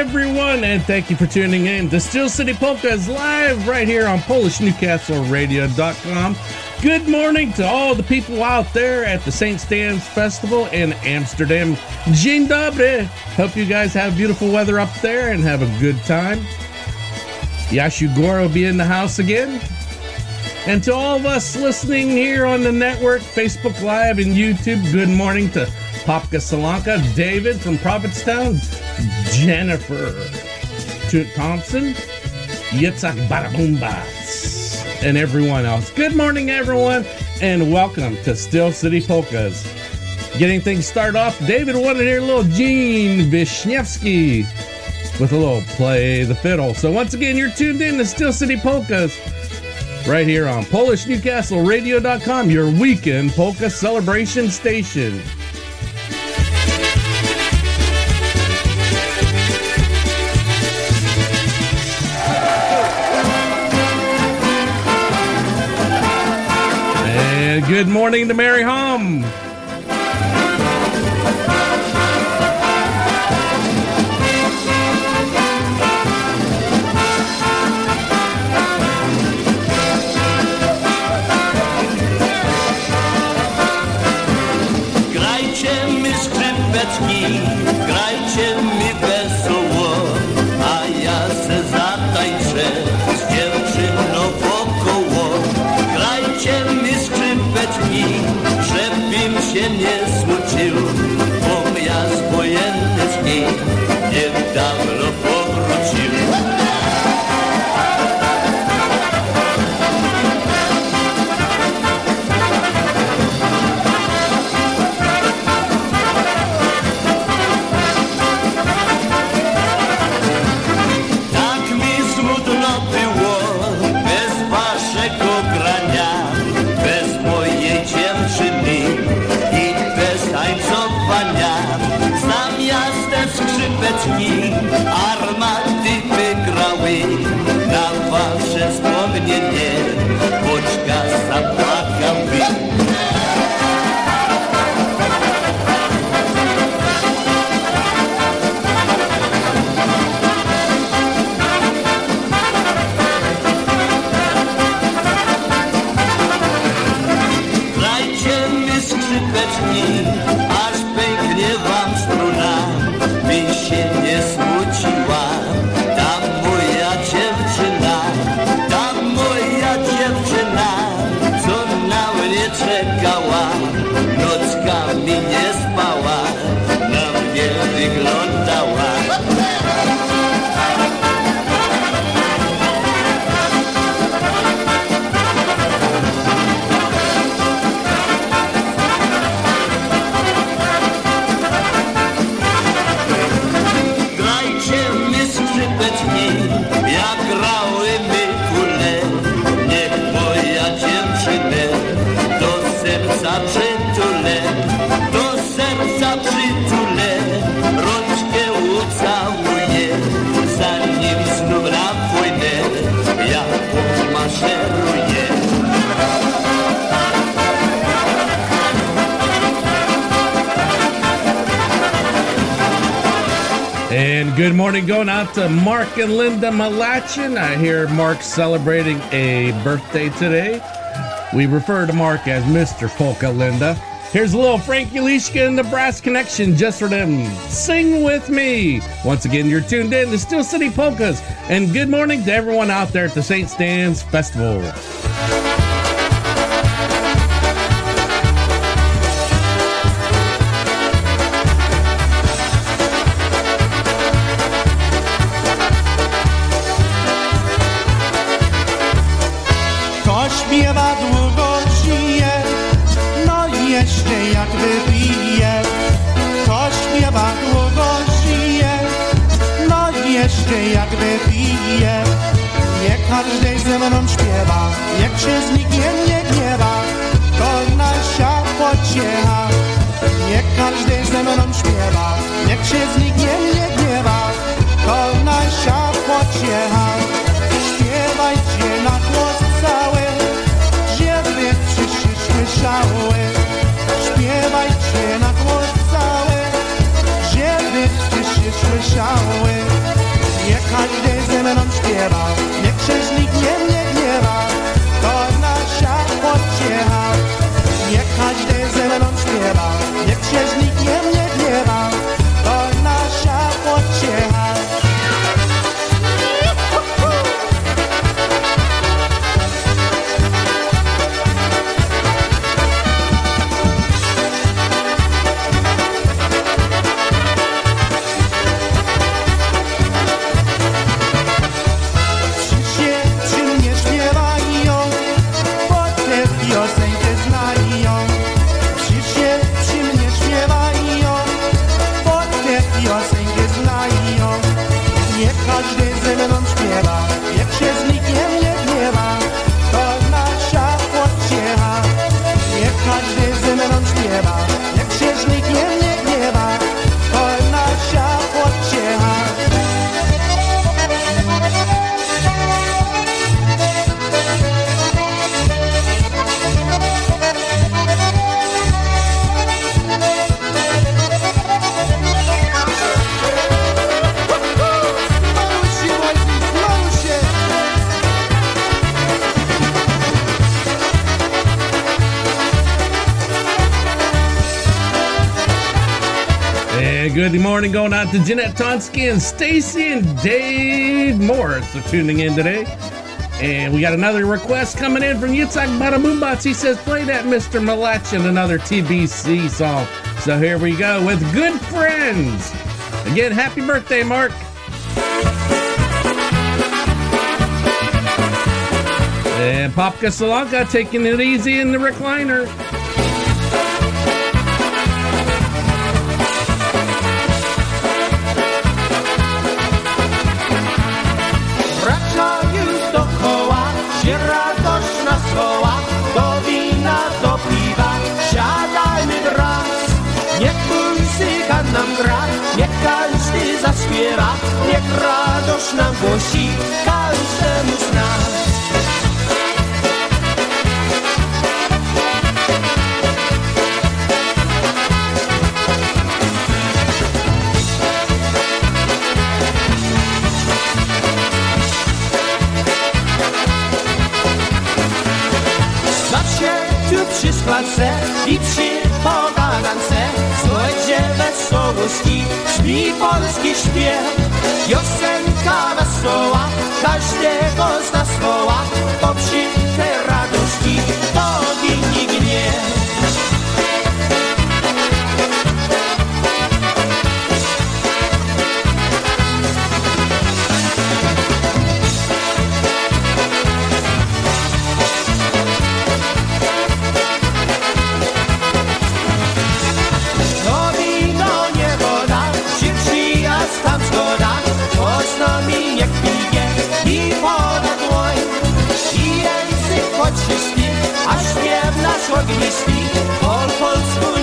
everyone, and thank you for tuning in to Steel City Polkas live right here on PolishNewcastleRadio.com. Good morning to all the people out there at the St. Stan's Festival in Amsterdam. Dzień dobry. Hope you guys have beautiful weather up there and have a good time. Yashu Goro will be in the house again. And to all of us listening here on the network, Facebook Live and YouTube, good morning to Popka Salanka, David from Prophetstown, Jennifer Chute Thompson, Yitzhak Barabumbas, and everyone else. Good morning, everyone, and welcome to Steel City Polkas. Getting things started off, David wanted to hear a little Gene Wisniewski with a little play the fiddle. So once again, you're tuned in to Steel City Polkas right here on PolishNewcastleRadio.com, your weekend polka celebration station. Good morning to Mary Hom. Grajcie mi skrzypeczki, good morning going out to Mark and Linda Malachin. I hear Mark celebrating a birthday today. We refer to Mark as Mr. Polka Linda. Here's a little Frank Ulishka and the Brass Connection just for them. Sing with me. Once again, you're tuned in to Steel City Polkas. And good morning to everyone out there at the St. Stan's Festival. Mną śpiewa, niech się z nikim nie gniewa. To nasza pociecha. Niech każdy ze mną śpiewa, niech się z nikiem nie gniewa, to nasza pociecha. Śpiewajcie na głos cały, żeby wszyscy słyszały. Śpiewajcie na głos cały, żeby wszyscy słyszały. Niech każdy ze mną śpiewa, zpěvá, jak přes nich morning going out to Jeanette Tonsky and Stacy and Dave Morris for tuning in today. And we got another request coming in from Yitzhak Badaboombots. He says, play that Mr. Malachian, another TBC song. So here we go with Good Friends. Again, happy birthday, Mark. And Popka Salanka taking it easy in the recliner. Radość nam głosi każdemu z nas. Przy szklance i przy pogadance Słuchajcie wesołości, śpi polski śpiew Piosenka wesoła, każdego z nas woła, po wsi nasz ognisty, po polsku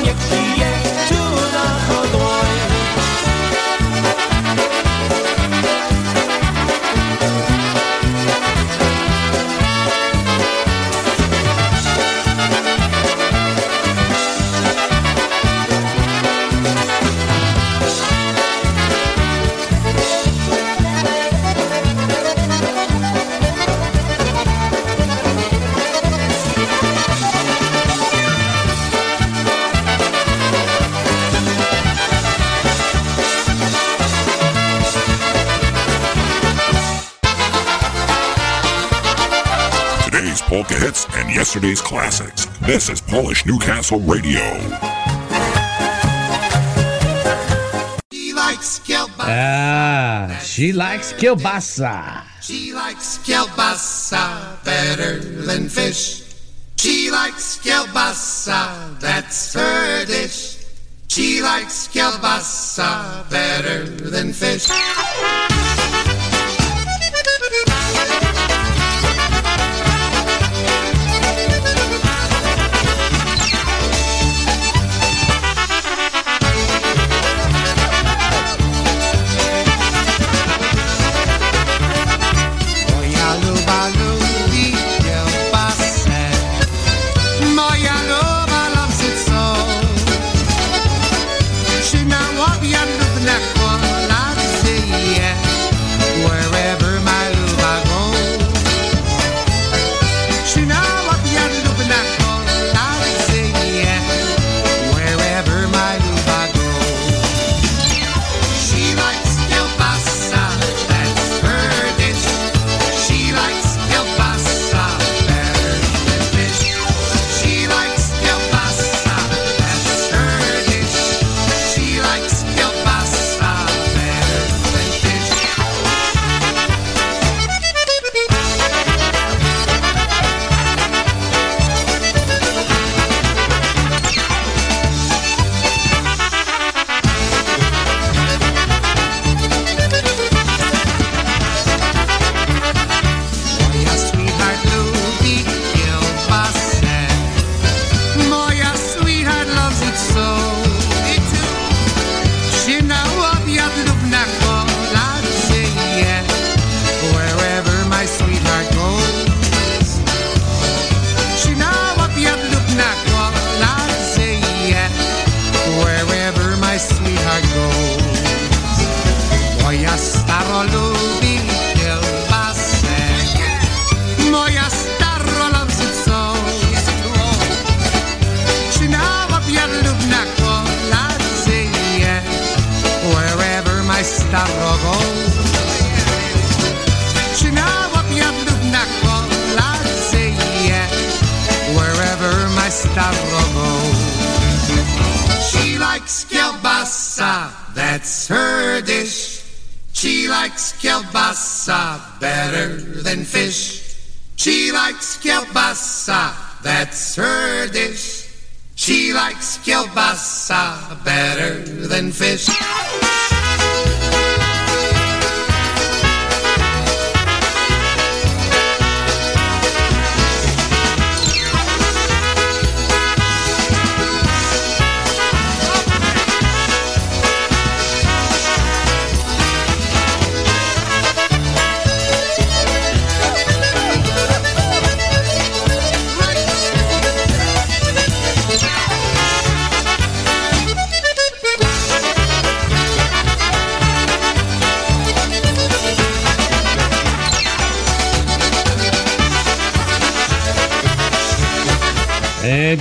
yesterday's classics. This is Polish Newcastle Radio. She likes kielbasa. Ah, she likes kielbasa. She likes kielbasa better than fish. She likes kielbasa, that's her dish. She likes kielbasa better than fish.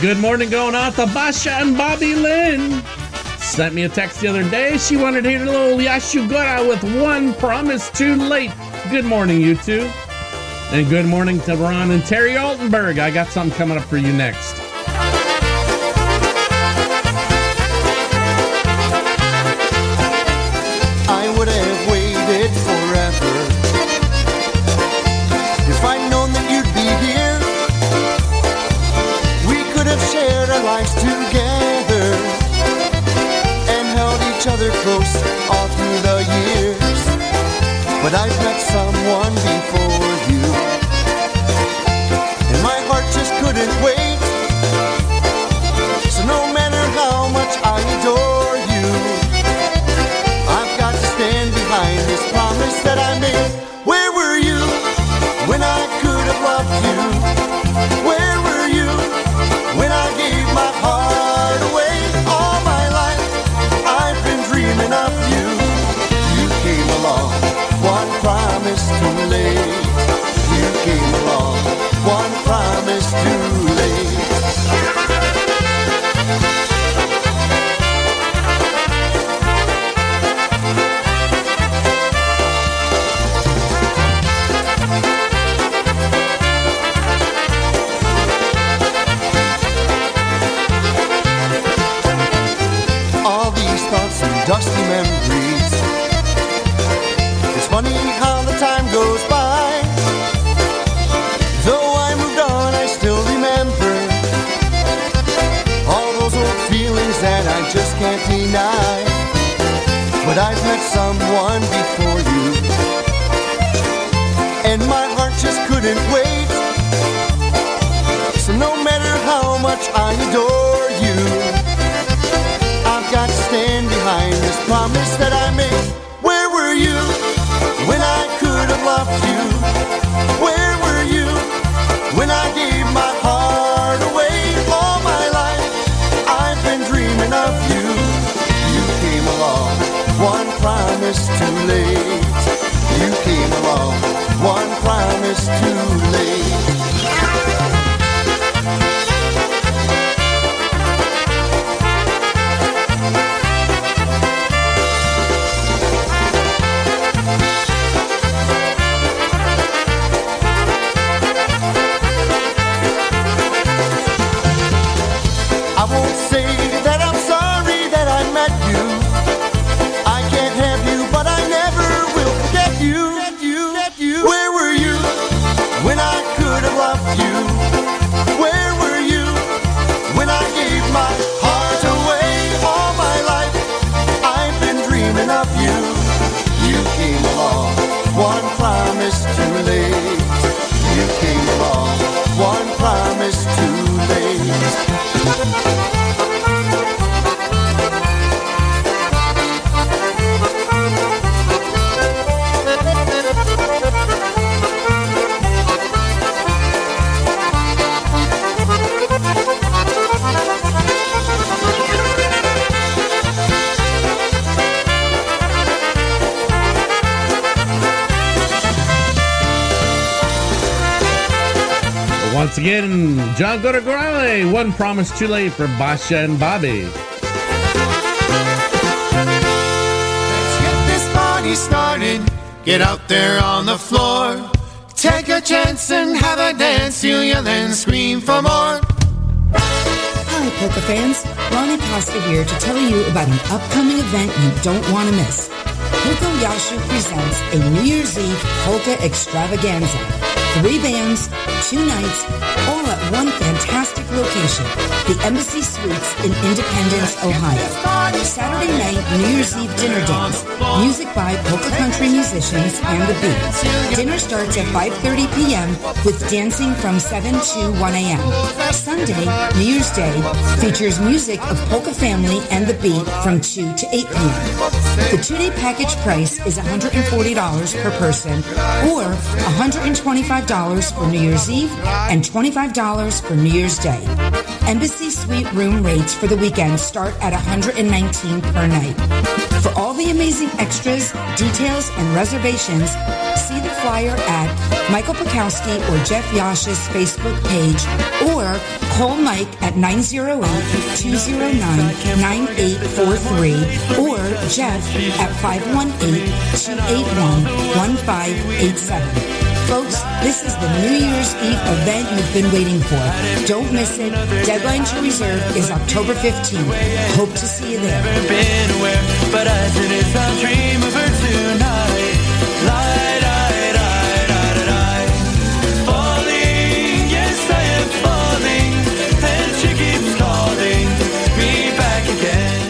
Good morning going out to Basha and Bobby Lynn. Sent me a text the other day. She wanted to hear a little Yashugura with one promise too late. Good morning, you two. And good morning to Ron and Terry Altenberg. I got something coming up for you next. but I've met someone before. to one before you. And my heart just couldn't wait. So no matter how much I adore you, I've got to stand behind this promise that I made. Where were you when I could have loved you? Where were you when I too late. You came along, one crime is too late. promise too late. You came along, one promise too late. Once again, John Goragorale, One Promise Too Late for Basha and Bobby. Let's get this party started. Get out there on the floor. Take a chance and have a dance. You yell and scream for more. Hi, polka fans. Ronnie Pasta here to tell you about an upcoming event you don't want to miss. Polka Yashu presents a New Year's Eve polka extravaganza. Three bands, two nights, one fantastic location, the Embassy Suites in Independence, Ohio. Saturday night, New Year's Eve dinner dance. Music by polka country musicians and the beat. Dinner starts at 5.30 p.m. with dancing from 7 to 1 a.m. Sunday, New Year's Day, features music of Polka Family and the Beat from 2 to 8 p.m. The two-day package price is $140 per person or $125 for New Year's Eve and $25 for New Year's Day. Embassy suite room rates for the weekend start at $119 per night. For all the amazing extras, details, and reservations, see the flyer at Michael Pakowski or Jeff Yash's Facebook page or call Mike at 908-209-9843 or Jeff at 518-281-1587. Folks, this is the New Year's Eve event you've been waiting for. Don't miss it. Deadline to reserve is October 15th. Hope to see you there. Been as it is, I'll dream of her tonight. Lie, lie, lie, lie, lie, lie. Falling, yes, I am falling, and she keeps calling me back again.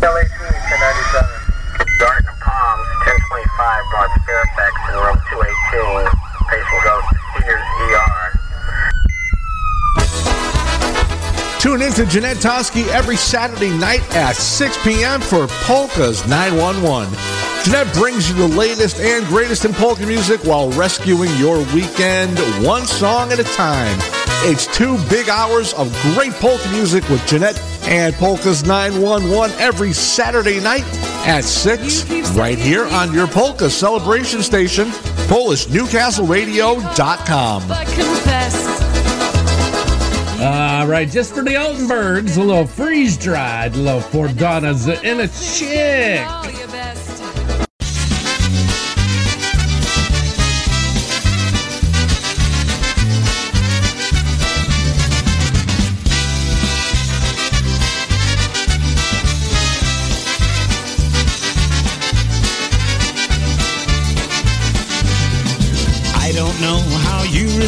LAC 1097. Garden Palms, 1025 Broad Fairfax in room 218. Patient goes Cedars ER. Tune in to Jeanette Toski every Saturday night at 6 p.m. for Polka's 911. Jeanette brings you the latest and greatest in polka music while rescuing your weekend one song at a time. It's two big hours of great polka music with Jeanette and Polka's 911 every Saturday night at 6 right here on your polka celebration station, PolishNewcastleRadio.com. All right, just for the Altenbergs, a little freeze dried, a little for Donna's in a chick.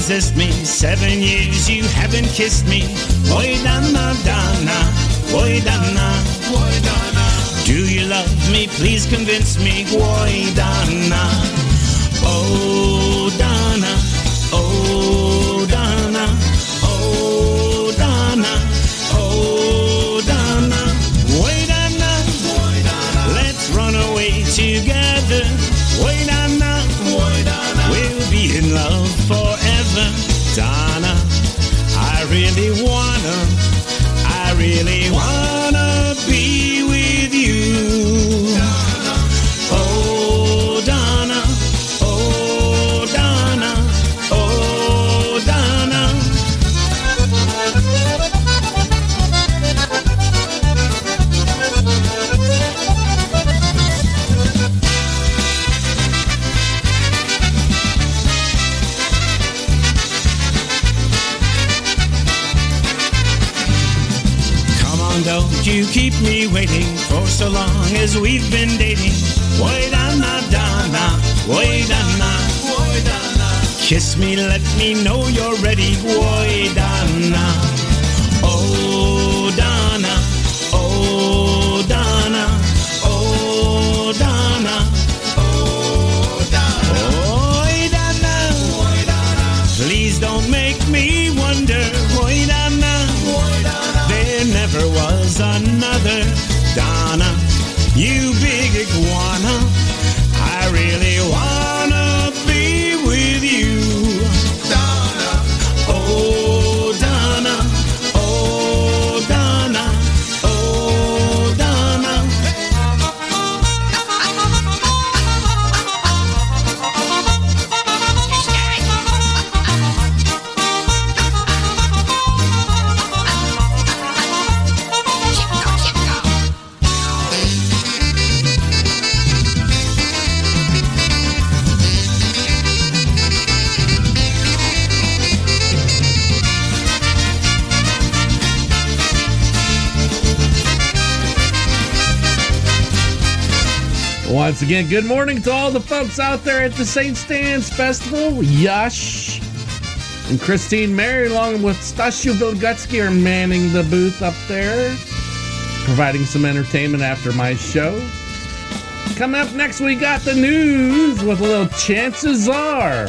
You me. Seven years you haven't kissed me. Oi dana dana, oi dana, oi dana. Do you love me? Please convince me. Oi dana, oh dana, Once again, good morning to all the folks out there at the St. Stan's Festival. Yush. and Christine Mary, along with Stashu Vilgutsky, are manning the booth up there, providing some entertainment after my show. Coming up next, we got the news with a little chances are.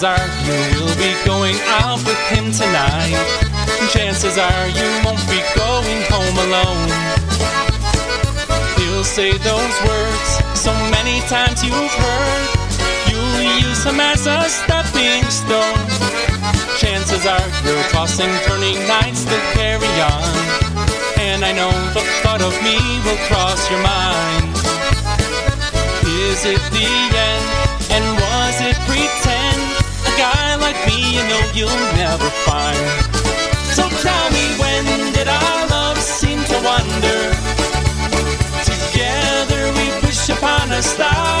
Chances are you will be going out with him tonight. Chances are you won't be going home alone. He'll say those words so many times you've heard. You'll use him as a stepping stone. Chances are you're tossing, turning nights that carry on. And I know the thought of me will cross your mind. Is it the end? And was it like me, you know you'll never find. So tell me, when did our love seem to wander? Together we push upon a star.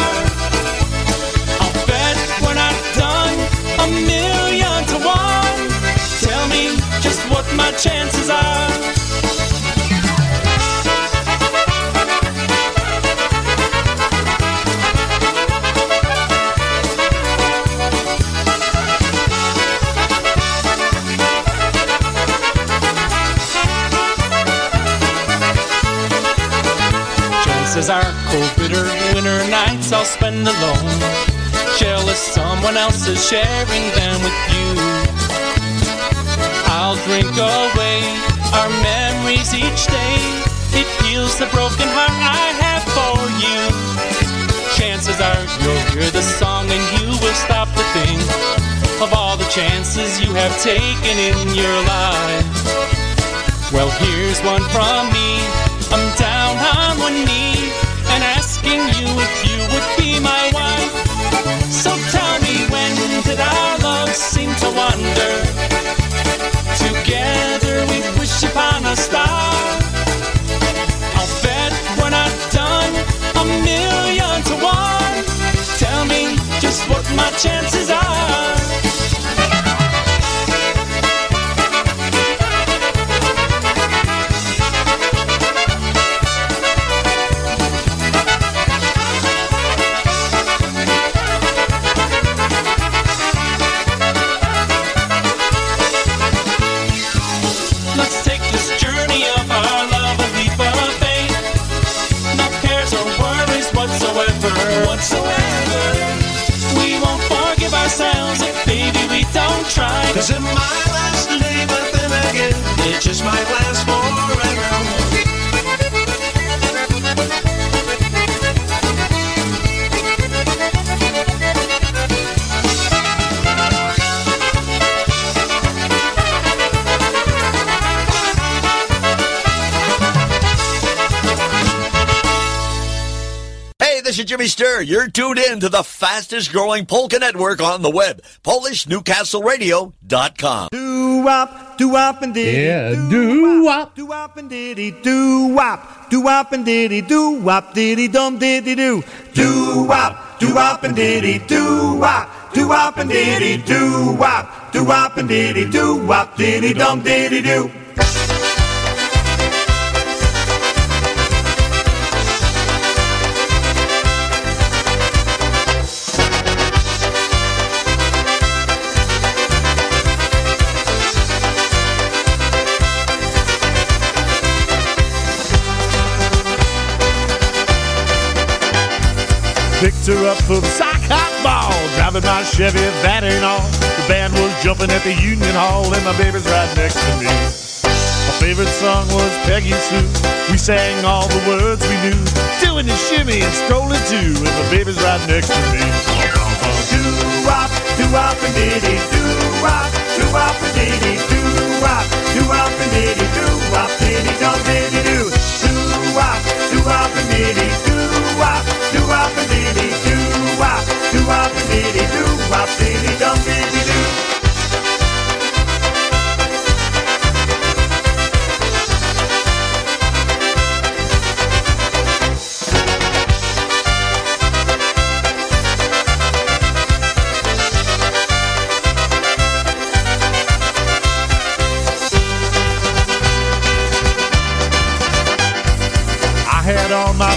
I'll bet we're not done a million to one. Tell me just what my chances are. Are cold, bitter winter nights I'll spend alone. Jealous someone else is sharing them with you. I'll drink away our memories each day. It heals the broken heart I have for you. Chances are you'll hear the song and you will stop to think of all the chances you have taken in your life. Well, here's one from me. I'm down on one knee asking you if you would be my wife. So tell me, when did our love seem to wander? Together we wish upon a star. I'll bet we're not done a million to one. Tell me just what my chances are. Cause it might last today, but then again, it just might last forever. This is Jimmy Sturr. You're tuned in to the fastest growing polka network on the web, PolishNewcastleRadio.com. Do wop, do wop and diddy. Yeah, do wop. Do wop and diddy, do wop. Do wop and diddy, do wop, diddy dum diddy do. Do wop, do wop and diddy, do wop. Do wop and diddy, do wop. Do wop and diddy, do wop, diddy dum diddy do. Picked her up from sock hot ball, driving my Chevy, that ain't all. The band was jumping at the Union Hall, and my baby's right next to me. My favorite song was Peggy Sue. We sang all the words we knew, doing the shimmy and strolling too, and my baby's right next to me. Do wop, do wop and diddy, do wop, do wop and diddy, do wop, do wop and diddy, do wop, diddy dum diddy do. Do wop, do wop and diddy, do wop, do wop and diddy, do wop, do wop and diddy, do wop, diddy dum diddy do.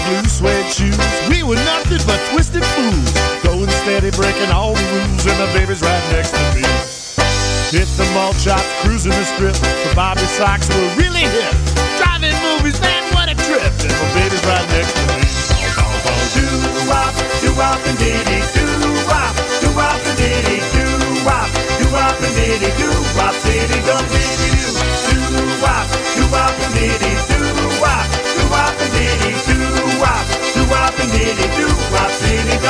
Blue suede shoes. We were nothing but twisted fools, going steady, breaking all the rules, and the baby's right next to me. Hit the malt shops, cruising the strip. The Bobby socks were really hip. Driving movies, man, what a trip! And my baby's right next to me. Do wop, do wop and diddy, do wop, do wop and diddy, do wop, do wop and diddy, do wop, diddy, dum diddy do. Do wop, do wop and diddy, do wop, diddy,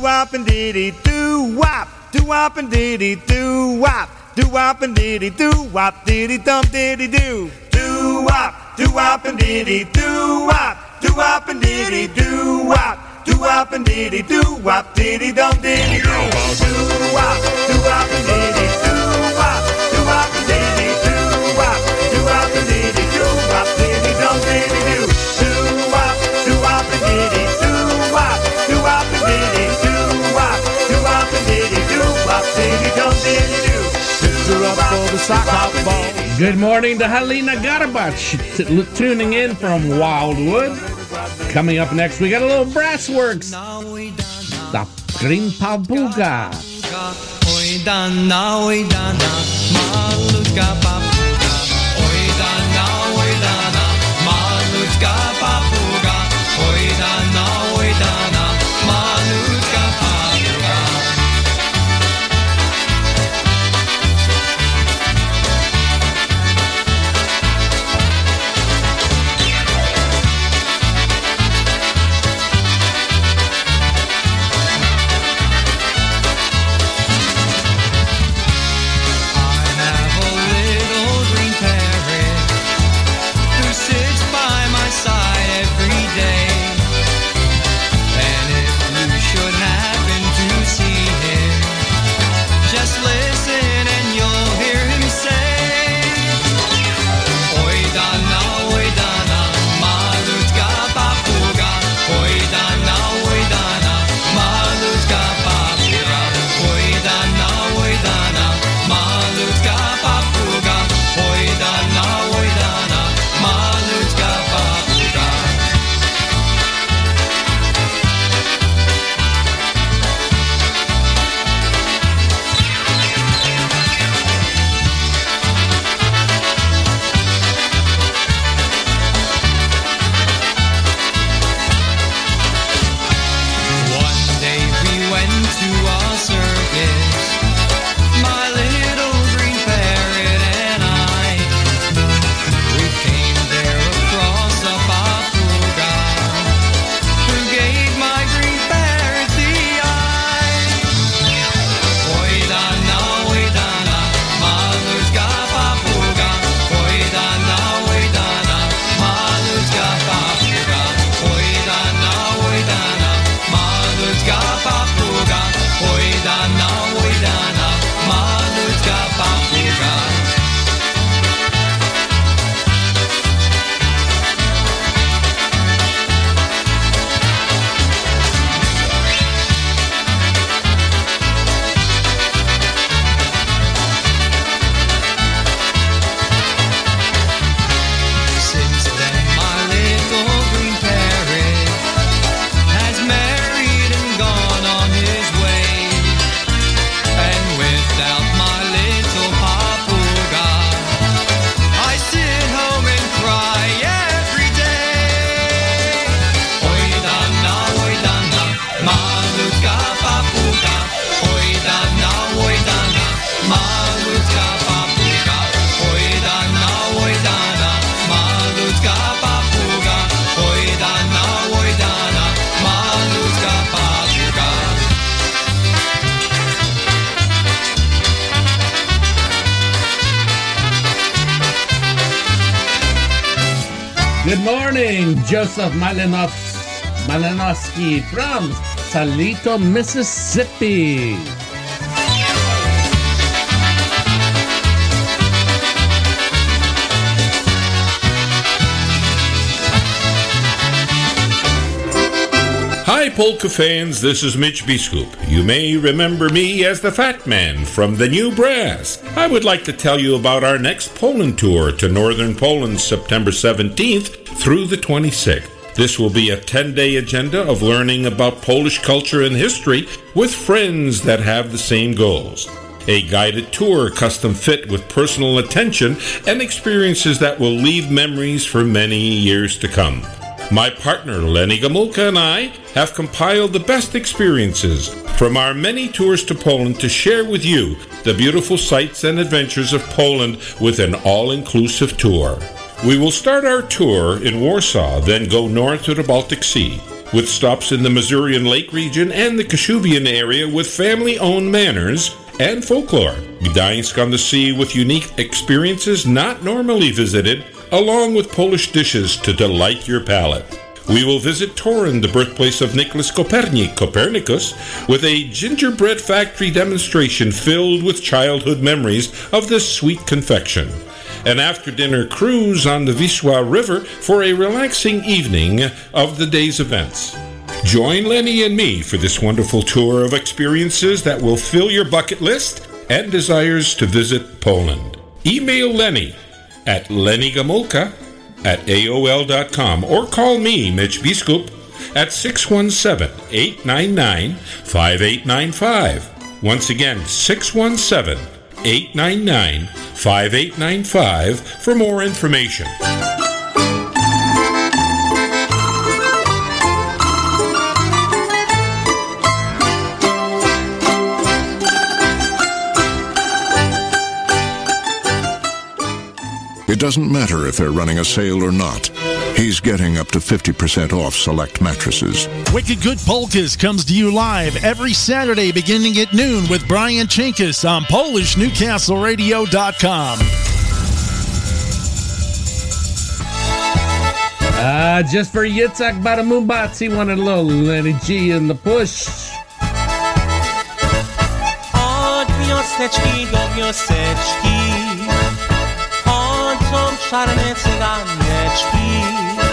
wop and diddy, do wop, do wop and diddy, do wop, do wop and diddy, do wop, diddy dum diddy do. Do wop, do wop and diddy, do wop, do wop and diddy, do wop, do wop and diddy, do wop, diddy, dum diddy do. Do wop, do wop and diddy, do wop, do wop and diddy, do wop, do wop and diddy, do wop, diddy, dum diddy do. Good morning to Helena Garbach, tuning in from Wildwood. Coming up next, we got a little brass Brassworks. The Green Pabuga. Joseph Malinos- Malinowski from Salito, Mississippi. Polka fans, this is Mitch Biskup. You may remember me as the Fat Man from the New Brass. I would like to tell you about our next Poland tour to northern Poland September 17th through the 26th. This will be a 10 day agenda of learning about Polish culture and history with friends that have the same goals. A guided tour custom fit with personal attention and experiences that will leave memories for many years to come. My partner Lenny Gomulka and I have compiled the best experiences from our many tours to Poland to share with you the beautiful sights and adventures of Poland with an all inclusive tour. We will start our tour in Warsaw, then go north to the Baltic Sea, with stops in the Masurian Lake region and the Kashubian area with family owned manors and folklore. Gdańsk on the sea with unique experiences not normally visited, along with Polish dishes to delight your palate. We will visit Toruń, the birthplace of Nicholas Copernic, Copernicus, with a gingerbread factory demonstration filled with childhood memories of this sweet confection. An after dinner cruise on the Wisła River for a relaxing evening of the day's events. Join Lenny and me for this wonderful tour of experiences that will fill your bucket list and desires to visit Poland. Email Lenny at lennygomulka at AOL.com or call me, Mitch Biskup, at 617 899 5895. Once again, 617 899 5895 for more information. Doesn't matter if they're running a sale or not. He's getting up to 50% off select mattresses. Wicked Good Polkas comes to you live every Saturday beginning at noon with Brian Chinkus on PolishNewcastleRadio.com. Uh, just for Yitzhak Badamubatsi, wanted a little Lenny G in the push. Od wioseczki do wioseczki szarniec na mleczki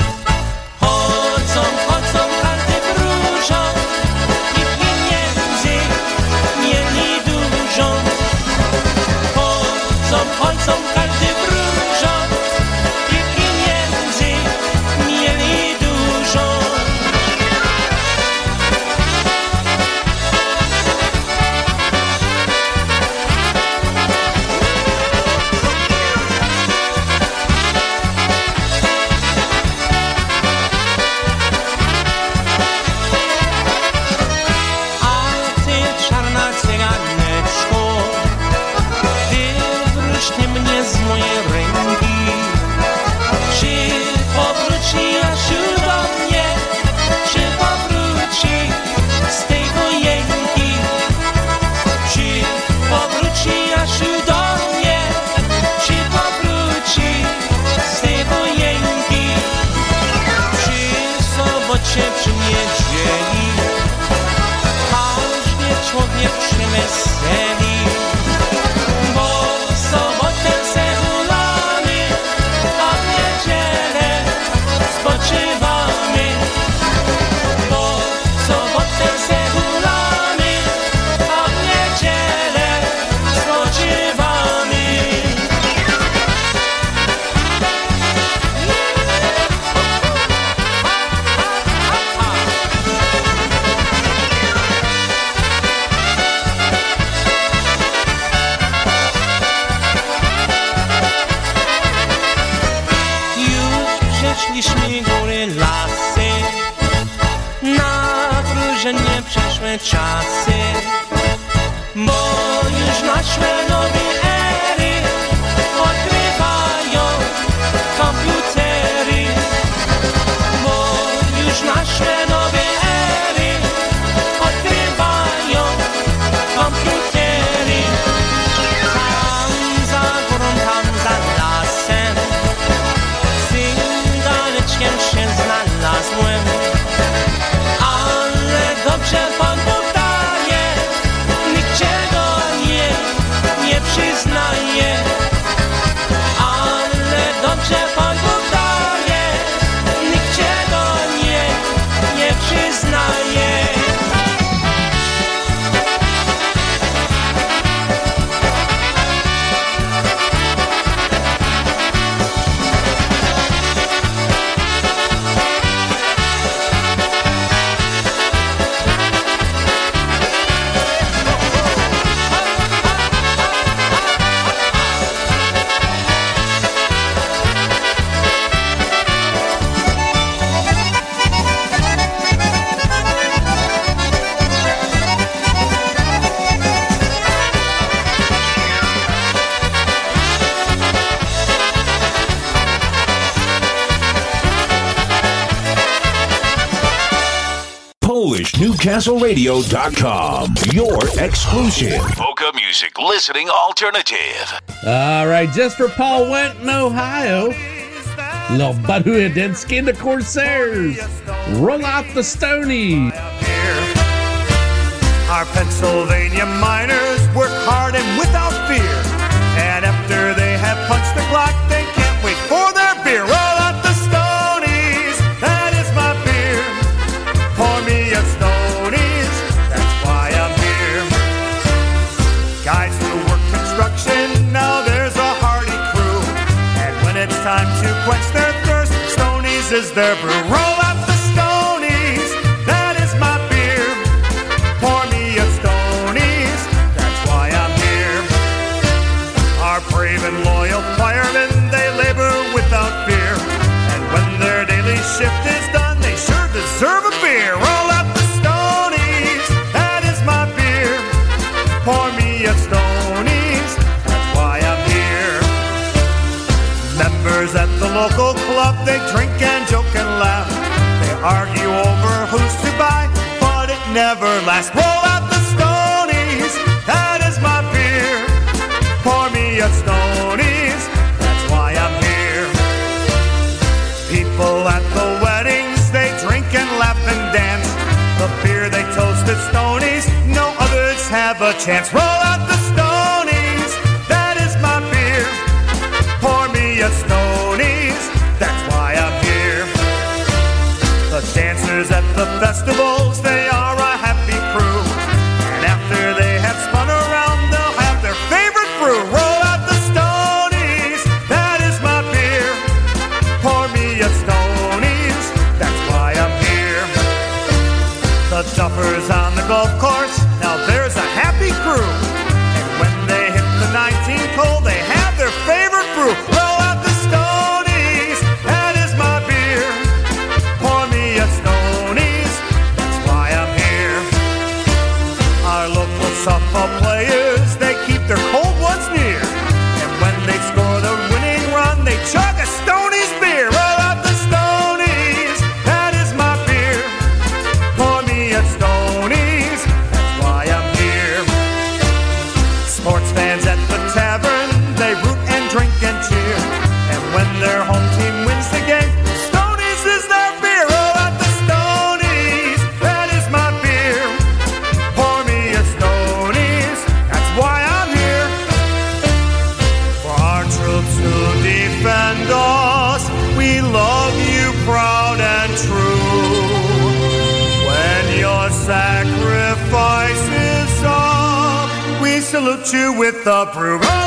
PolishNewcastleRadio.com. Your exclusive polka music listening alternative. All right, just for Paul Wenton, Ohio. Little Badu Adensky and the Corsairs. Roll out the Stony. Our Pennsylvania miners is their brew. Argue over who's to buy, but it never lasts. Roll out the Stonies, that is my beer. Pour me a Stonies, that's why I'm here. People at the weddings, they drink and laugh and dance. The beer they toast at Stonies, no others have a chance. Roll out the at Sports fans with the brew.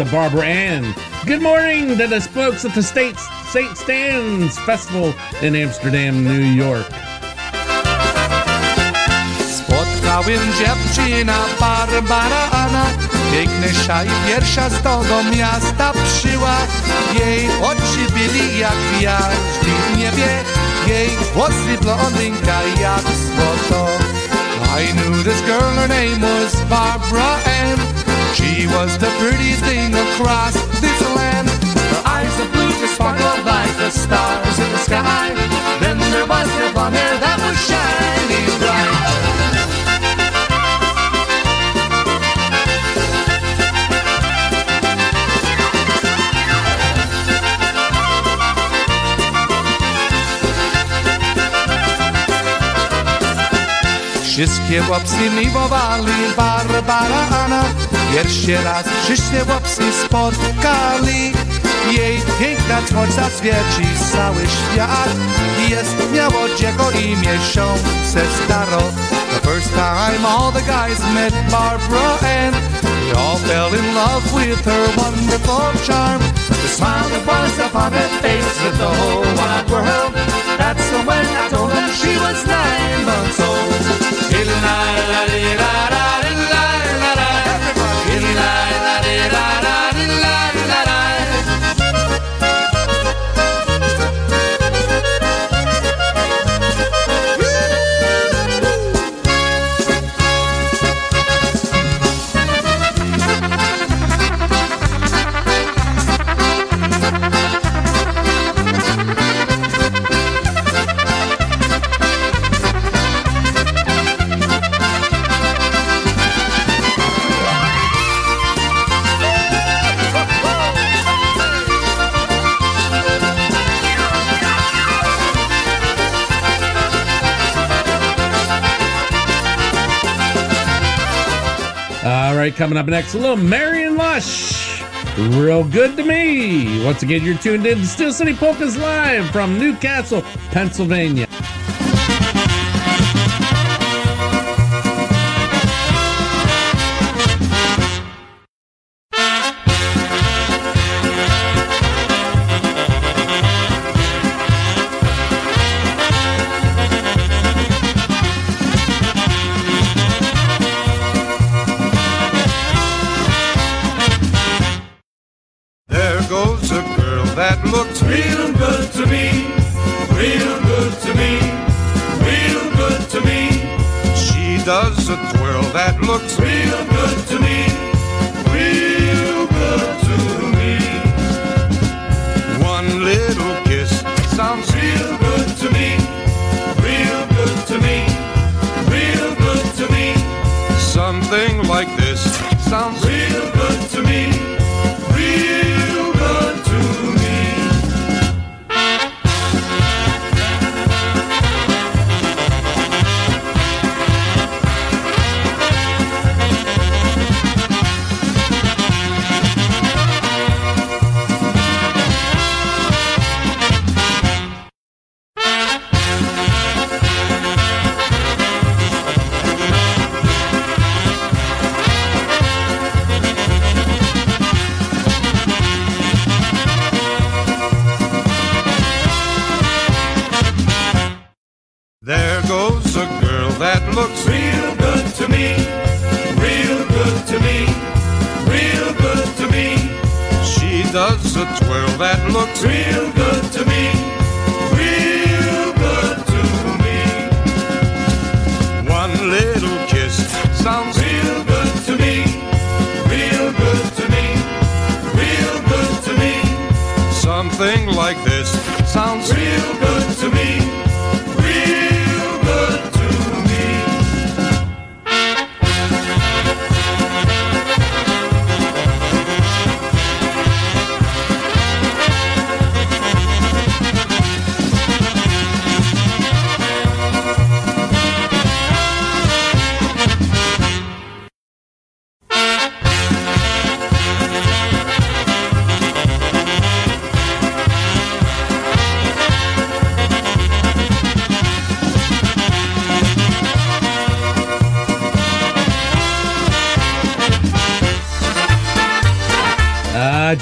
The Barbara Ann. Good morning to the folks at the State St. Stan's Festival in Amsterdam, New York. Spotkałem dziewczyna Barbara Anna Piękniejsza i pierwsza z tego miasta przyła Jej oczy byli jak gwiazdy w niebie Jej włosy blondynka jak złoto I knew this girl, her name was Barbara Ann She was the prettiest thing across this land. Her eyes of blue just sparkled like the stars in the sky. Then there was hair that was shining bright Wszystkie chłopcy miłowali Barbara Anna Pierwszy raz przyszli chłopcy spotkali. Jej piękna twarz zaświeci cały świat Jest miało dziecko imię miesiące staro. The first time all the guys met Barbara Ann. They all fell in love with her wonderful charm. The smile that was upon her face lit the whole wide world. That's the when I told them she was nine months old la la la la Coming up next, a little Marion Lush. Real good to me. Once again, you're tuned in to Steel City Polkas Live from Newcastle, Pennsylvania.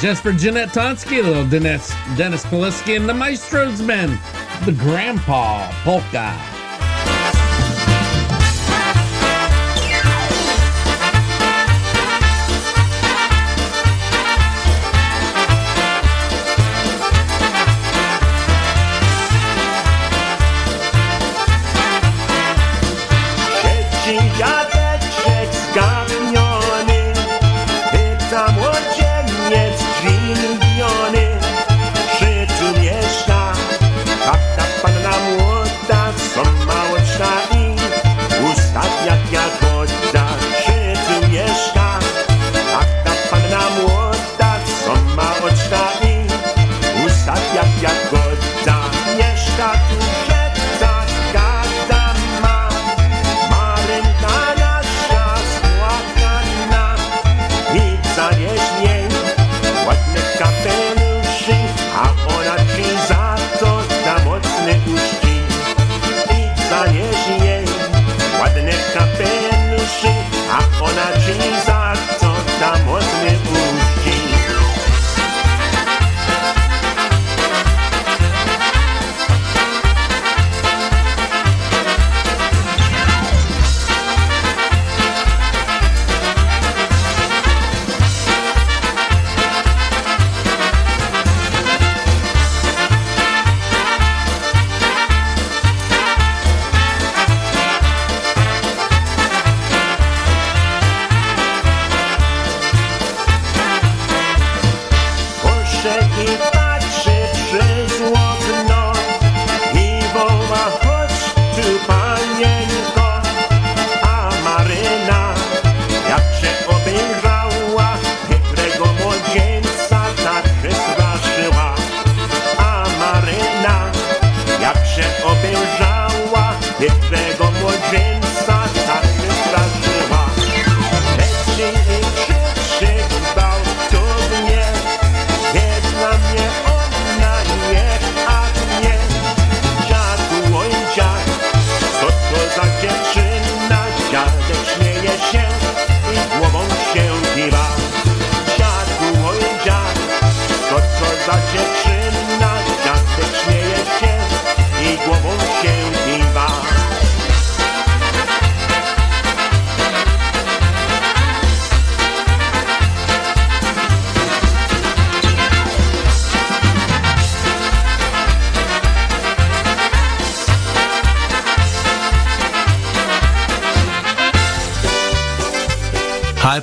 Just for Jeanette Tonsky, little Dennis, Dennis Polisky, and the Maestro's Men, the Grandpa Polka.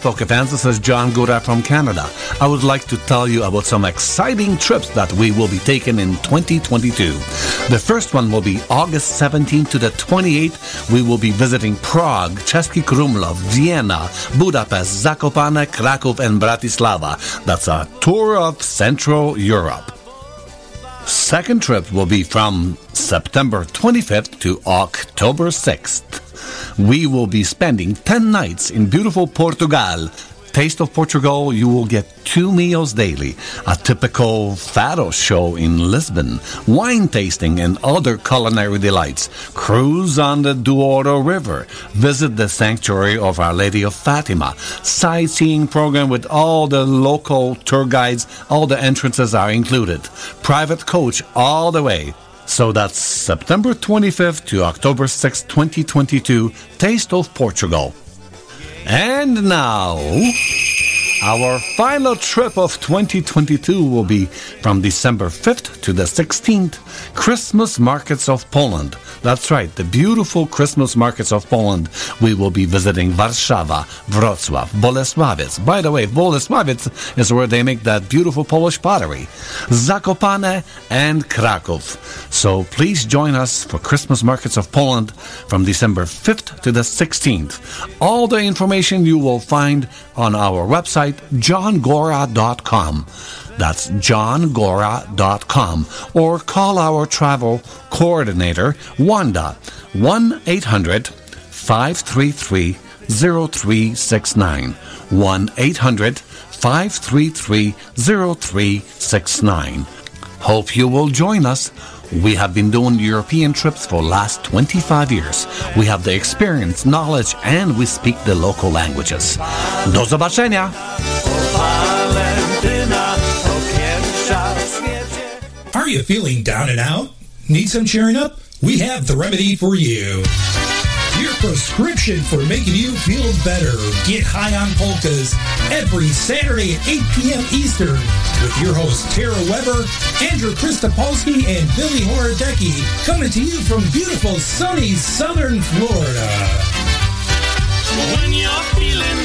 Poke fans. This is John Gora from Canada. I would like to tell you about some exciting trips that we will be taking in 2022. The first one will be August 17th to the 28th. We will be visiting Prague, Český Krumlov, Vienna, Budapest, Zakopane, Krakow, and Bratislava. That's a tour of Central Europe. Second trip will be from September 25th to October 6th. We will be spending 10 nights in beautiful Portugal. Taste of Portugal, you will get two meals daily, a typical fado show in Lisbon, wine tasting and other culinary delights, cruise on the Douro River, visit the sanctuary of Our Lady of Fatima, sightseeing program with all the local tour guides, all the entrances are included, private coach all the way. So that's September 25th to October 6th, 2022, Taste of Portugal. And now, our final trip of 2022 will be from December 5th to the 16th, Christmas Markets of Poland. That's right, the beautiful Christmas markets of Poland. We will be visiting Warszawa, Wrocław, Bolesławiec. By the way, Bolesławiec is where they make that beautiful Polish pottery. Zakopane and Krakow. So please join us for Christmas markets of Poland from December 5th to the 16th. All the information you will find on our website, johngora.com. That's johngora.com. Or call our travel coordinator, Wanda, 1 800 533 0369. 1 800 533 0369. Hope you will join us. We have been doing European trips for last 25 years. We have the experience, knowledge, and we speak the local languages. Do zobaczenia! Are you feeling down and out? Need some cheering up? We have the remedy for you. Prescription for making you feel better. Get high on polkas every Saturday at 8 p.m. Eastern with your hosts Tara Weber, Andrew Christopolsky, and Billy Horodecki coming to you from beautiful sunny southern Florida. When you're feeling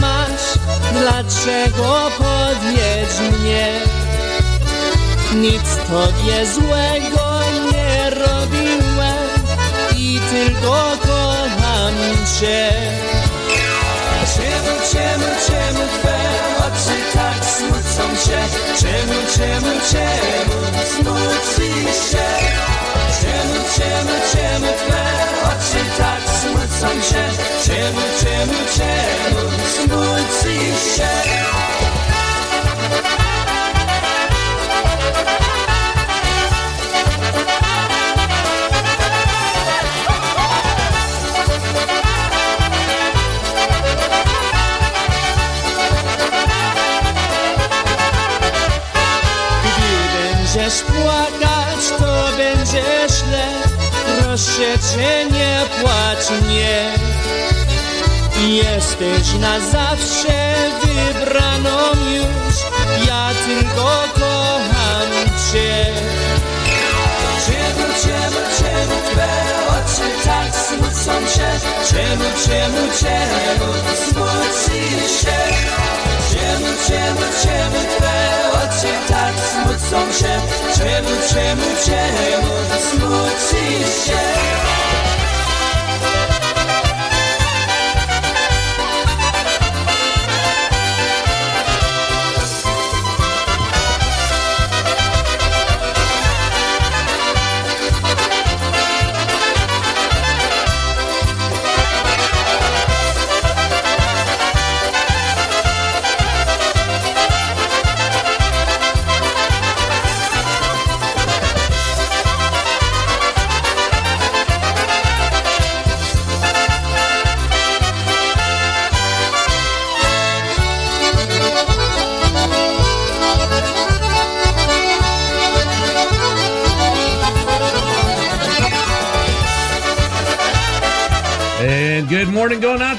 Dlaczego podwiedź mnie? Nic tobie złego nie robiłem i tylko kocham cię. Czemu, czemu, czemu twe oczy tak smucą się? Czemu, czemu, czemu smucisz się? Czemu, czemu, czemu twe oczy tak się? Czemu, czemu, czemu smucisz się? Proszę cię, nie płacz nie. Jesteś na zawsze wybraną już. Ja tylko kocham Czemu, czemu, czemu smucisz się? Czemu, czemu, czemu twe oczy tak smucą się? Czemu, czemu, czemu smucisz się?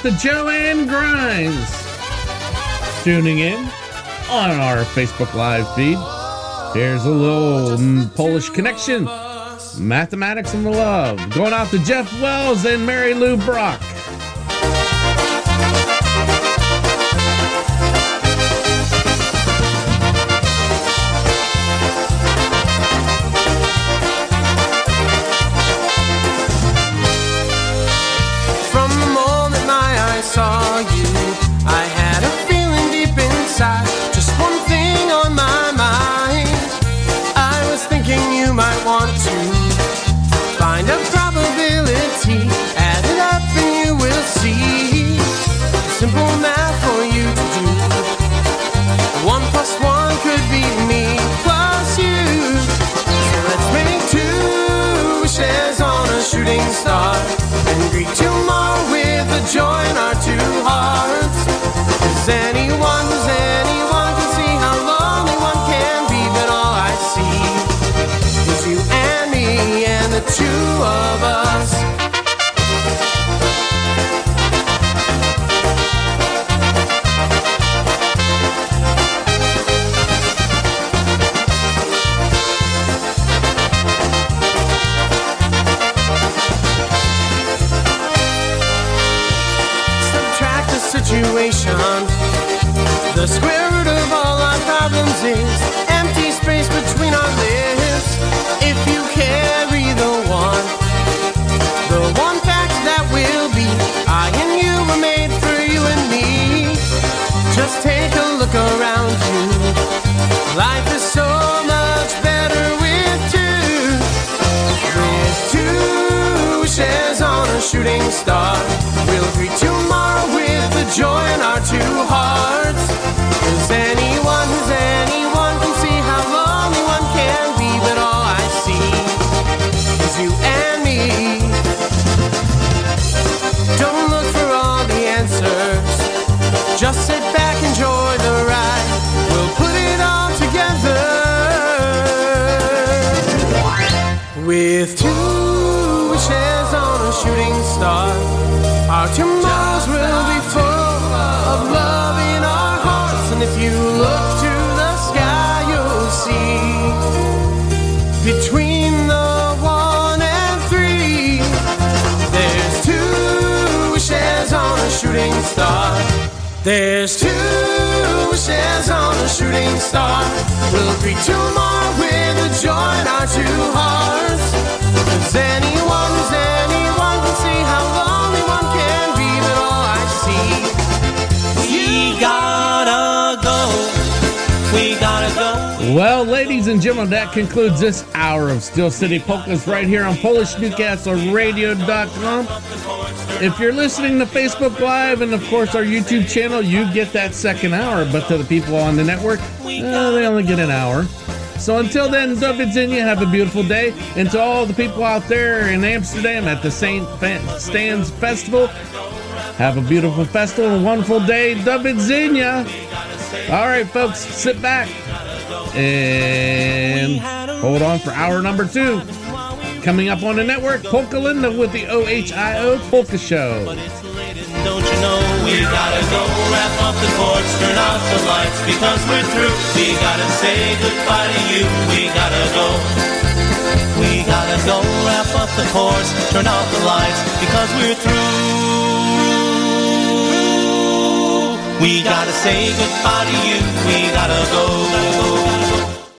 To Joanne Grimes. Tuning in on our Facebook Live feed. Here's a little mm, Polish connection. Mathematics and the Love. Going out to Jeff Wells and Mary Lou Brock. With a joy in our two hearts. Cause anyone who's anyone can see how lonely one can be, but all I see is you and me and the two of us. The square root of all our problems is empty space between our lips. If you carry the one, the one fact that will be, I and you were made for you and me. Just take a look around you. Life is so much better with two. With two wishes on a shooting star. We'll greet tomorrow the joy in our two hearts. Cause anyone who's anyone can see how lonely one can be, but all I see is you and me. Don't look for all the answers. Just sit back, enjoy the ride. We'll put it all together. With two wishes on a shooting star, our tomorrows will be full of love in our hearts. And if you look to the sky, you'll see between the one and three, there's two wishes on a shooting star. There's two wishes on a shooting star. We'll greet tomorrow with a joy in our two hearts. Cause anyone who's Well, ladies and gentlemen, that concludes this hour of Steel City Polkas right here on PolishNewcastleRadio.com. If you're listening to Facebook Live and, of course, our YouTube channel, you get that second hour. But to the people on the network, uh, they only get an hour. So until then, do widzenia, have a beautiful day. And to all the people out there in Amsterdam at the St. Stan's Festival, have a beautiful festival, a wonderful day. Do widzenia. All right, folks, sit back and hold on for hour number two. Coming up on the network, Polka Linda with the OHIO Polka Show. Don't you know we gotta go wrap up the turn off the lights because we're through. We gotta say goodbye to you. We gotta go. We gotta go wrap up the turn off the lights because we're through. We gotta say goodbye to you. We gotta go.